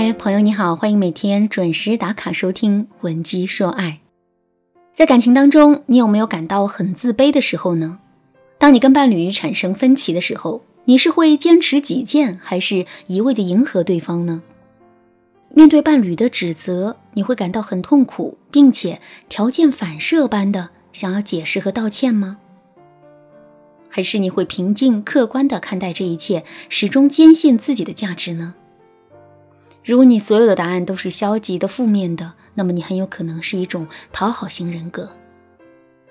嗨，朋友你好，欢迎每天准时打卡收听《文姬说爱》。在感情当中，你有没有感到很自卑的时候呢？当你跟伴侣产生分歧的时候，你是会坚持己见，还是一味的迎合对方呢？面对伴侣的指责，你会感到很痛苦，并且条件反射般的想要解释和道歉吗？还是你会平静客观的看待这一切，始终坚信自己的价值呢？如果你所有的答案都是消极的、负面的，那么你很有可能是一种讨好型人格。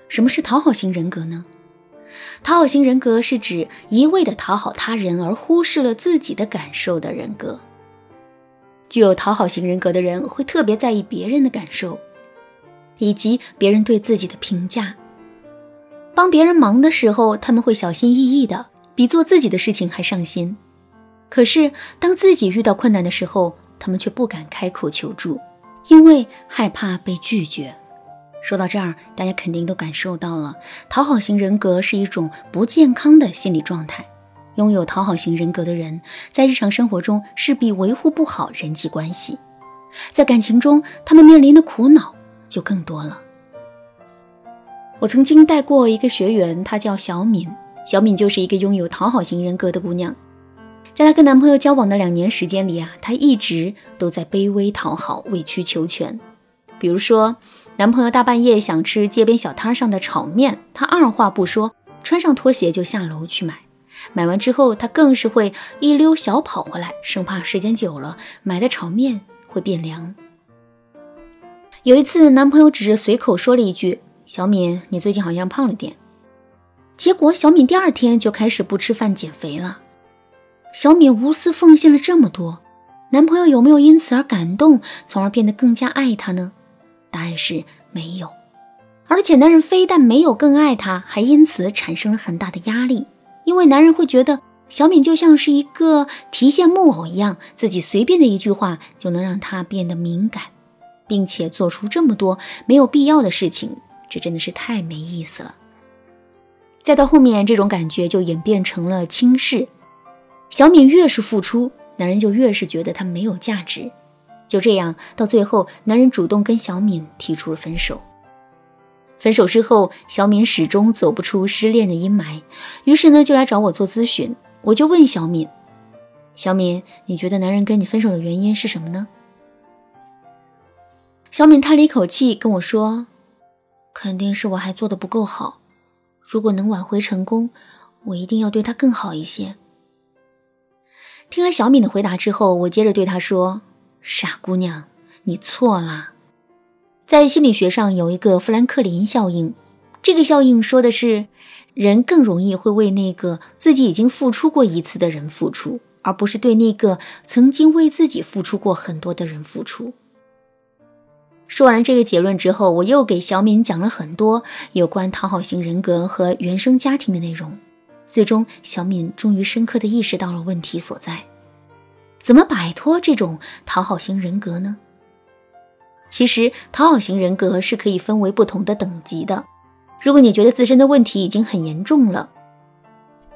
什么是讨好型人格呢？讨好型人格是指一味的讨好他人而忽视了自己的感受的人格。具有讨好型人格的人会特别在意别人的感受，以及别人对自己的评价。帮别人忙的时候，他们会小心翼翼的，比做自己的事情还上心。可是当自己遇到困难的时候，他们却不敢开口求助，因为害怕被拒绝。说到这儿，大家肯定都感受到了，讨好型人格是一种不健康的心理状态。拥有讨好型人格的人，在日常生活中势必维护不好人际关系，在感情中，他们面临的苦恼就更多了。我曾经带过一个学员，她叫小敏，小敏就是一个拥有讨好型人格的姑娘。在她跟男朋友交往的两年时间里啊，她一直都在卑微讨好、委曲求全。比如说，男朋友大半夜想吃街边小摊上的炒面，她二话不说，穿上拖鞋就下楼去买。买完之后，她更是会一溜小跑回来，生怕时间久了买的炒面会变凉。有一次，男朋友只是随口说了一句：“小敏，你最近好像胖了点。”结果，小敏第二天就开始不吃饭减肥了。小敏无私奉献了这么多，男朋友有没有因此而感动，从而变得更加爱她呢？答案是没有。而且男人非但没有更爱她，还因此产生了很大的压力，因为男人会觉得小敏就像是一个提线木偶一样，自己随便的一句话就能让她变得敏感，并且做出这么多没有必要的事情，这真的是太没意思了。再到后面，这种感觉就演变成了轻视。小敏越是付出，男人就越是觉得她没有价值。就这样，到最后，男人主动跟小敏提出了分手。分手之后，小敏始终走不出失恋的阴霾，于是呢，就来找我做咨询。我就问小敏：“小敏，你觉得男人跟你分手的原因是什么呢？”小敏叹了一口气，跟我说：“肯定是我还做的不够好。如果能挽回成功，我一定要对他更好一些。”听了小敏的回答之后，我接着对她说：“傻姑娘，你错了。在心理学上有一个富兰克林效应，这个效应说的是，人更容易会为那个自己已经付出过一次的人付出，而不是对那个曾经为自己付出过很多的人付出。”说完这个结论之后，我又给小敏讲了很多有关讨好型人格和原生家庭的内容。最终，小敏终于深刻的意识到了问题所在。怎么摆脱这种讨好型人格呢？其实，讨好型人格是可以分为不同的等级的。如果你觉得自身的问题已经很严重了，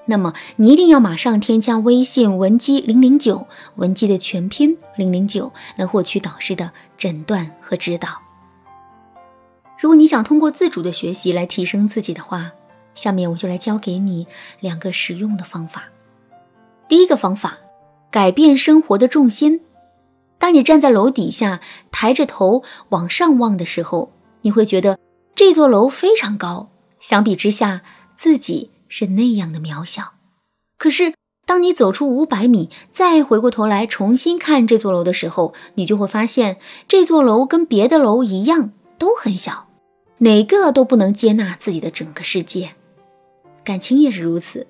那么你一定要马上添加微信文姬零零九，文姬的全拼零零九，来获取导师的诊断和指导。如果你想通过自主的学习来提升自己的话，下面我就来教给你两个实用的方法。第一个方法，改变生活的重心。当你站在楼底下，抬着头往上望的时候，你会觉得这座楼非常高，相比之下，自己是那样的渺小。可是，当你走出五百米，再回过头来重新看这座楼的时候，你就会发现，这座楼跟别的楼一样都很小，哪个都不能接纳自己的整个世界。感情也是如此，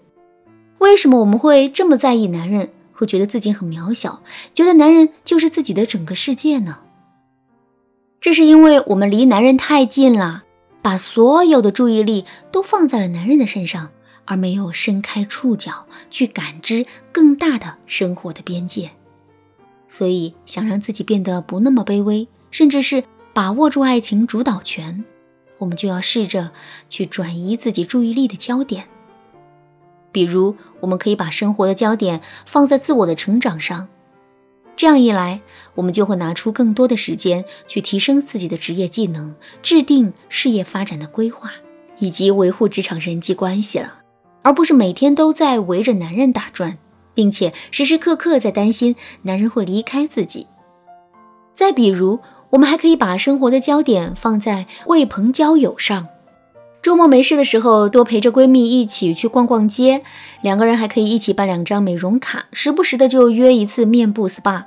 为什么我们会这么在意男人，会觉得自己很渺小，觉得男人就是自己的整个世界呢？这是因为我们离男人太近了，把所有的注意力都放在了男人的身上，而没有伸开触角去感知更大的生活的边界。所以，想让自己变得不那么卑微，甚至是把握住爱情主导权。我们就要试着去转移自己注意力的焦点，比如，我们可以把生活的焦点放在自我的成长上。这样一来，我们就会拿出更多的时间去提升自己的职业技能，制定事业发展的规划，以及维护职场人际关系了，而不是每天都在围着男人打转，并且时时刻刻在担心男人会离开自己。再比如，我们还可以把生活的焦点放在为朋交友上。周末没事的时候，多陪着闺蜜一起去逛逛街，两个人还可以一起办两张美容卡，时不时的就约一次面部 SPA。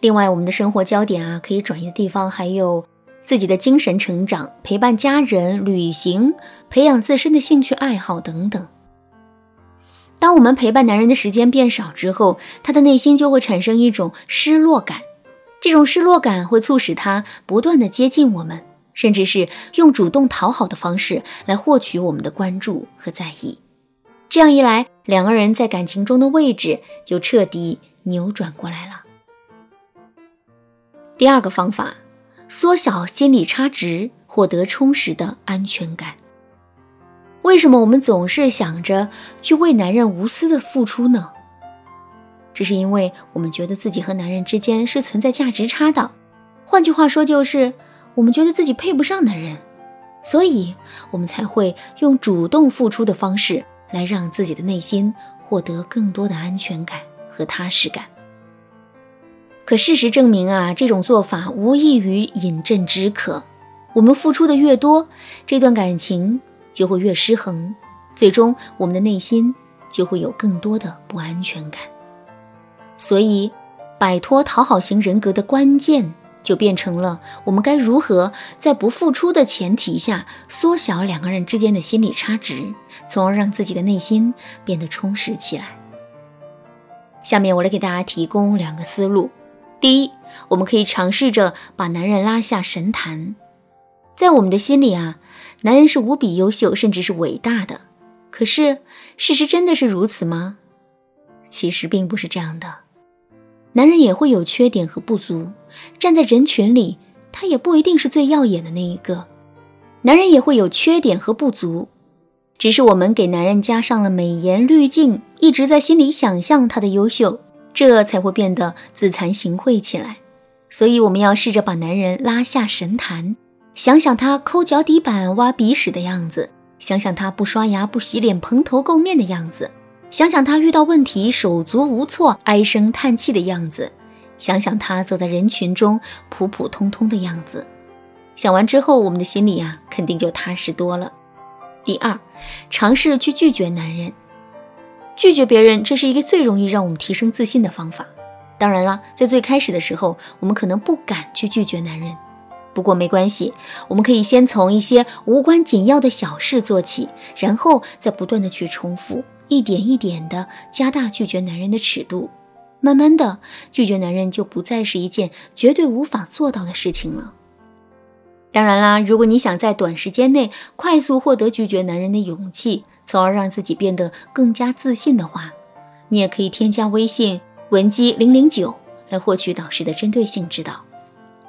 另外，我们的生活焦点啊，可以转移的地方还有自己的精神成长、陪伴家人、旅行、培养自身的兴趣爱好等等。当我们陪伴男人的时间变少之后，他的内心就会产生一种失落感，这种失落感会促使他不断的接近我们。甚至是用主动讨好的方式来获取我们的关注和在意，这样一来，两个人在感情中的位置就彻底扭转过来了。第二个方法，缩小心理差值，获得充实的安全感。为什么我们总是想着去为男人无私的付出呢？这是因为我们觉得自己和男人之间是存在价值差的，换句话说就是。我们觉得自己配不上男人，所以我们才会用主动付出的方式来让自己的内心获得更多的安全感和踏实感。可事实证明啊，这种做法无异于饮鸩止渴。我们付出的越多，这段感情就会越失衡，最终我们的内心就会有更多的不安全感。所以，摆脱讨好型人格的关键。就变成了我们该如何在不付出的前提下缩小两个人之间的心理差值，从而让自己的内心变得充实起来。下面我来给大家提供两个思路：第一，我们可以尝试着把男人拉下神坛。在我们的心里啊，男人是无比优秀，甚至是伟大的。可是事实真的是如此吗？其实并不是这样的。男人也会有缺点和不足，站在人群里，他也不一定是最耀眼的那一个。男人也会有缺点和不足，只是我们给男人加上了美颜滤镜，一直在心里想象他的优秀，这才会变得自惭形秽起来。所以，我们要试着把男人拉下神坛，想想他抠脚底板、挖鼻屎的样子，想想他不刷牙、不洗脸、蓬头垢面的样子。想想他遇到问题手足无措、唉声叹气的样子，想想他走在人群中普普通通的样子，想完之后，我们的心里呀，肯定就踏实多了。第二，尝试去拒绝男人，拒绝别人，这是一个最容易让我们提升自信的方法。当然了，在最开始的时候，我们可能不敢去拒绝男人，不过没关系，我们可以先从一些无关紧要的小事做起，然后再不断的去重复。一点一点的加大拒绝男人的尺度，慢慢的，拒绝男人就不再是一件绝对无法做到的事情了。当然啦，如果你想在短时间内快速获得拒绝男人的勇气，从而让自己变得更加自信的话，你也可以添加微信文姬零零九来获取导师的针对性指导。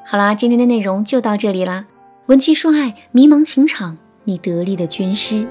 好啦，今天的内容就到这里啦，文姬说爱，迷茫情场，你得力的军师。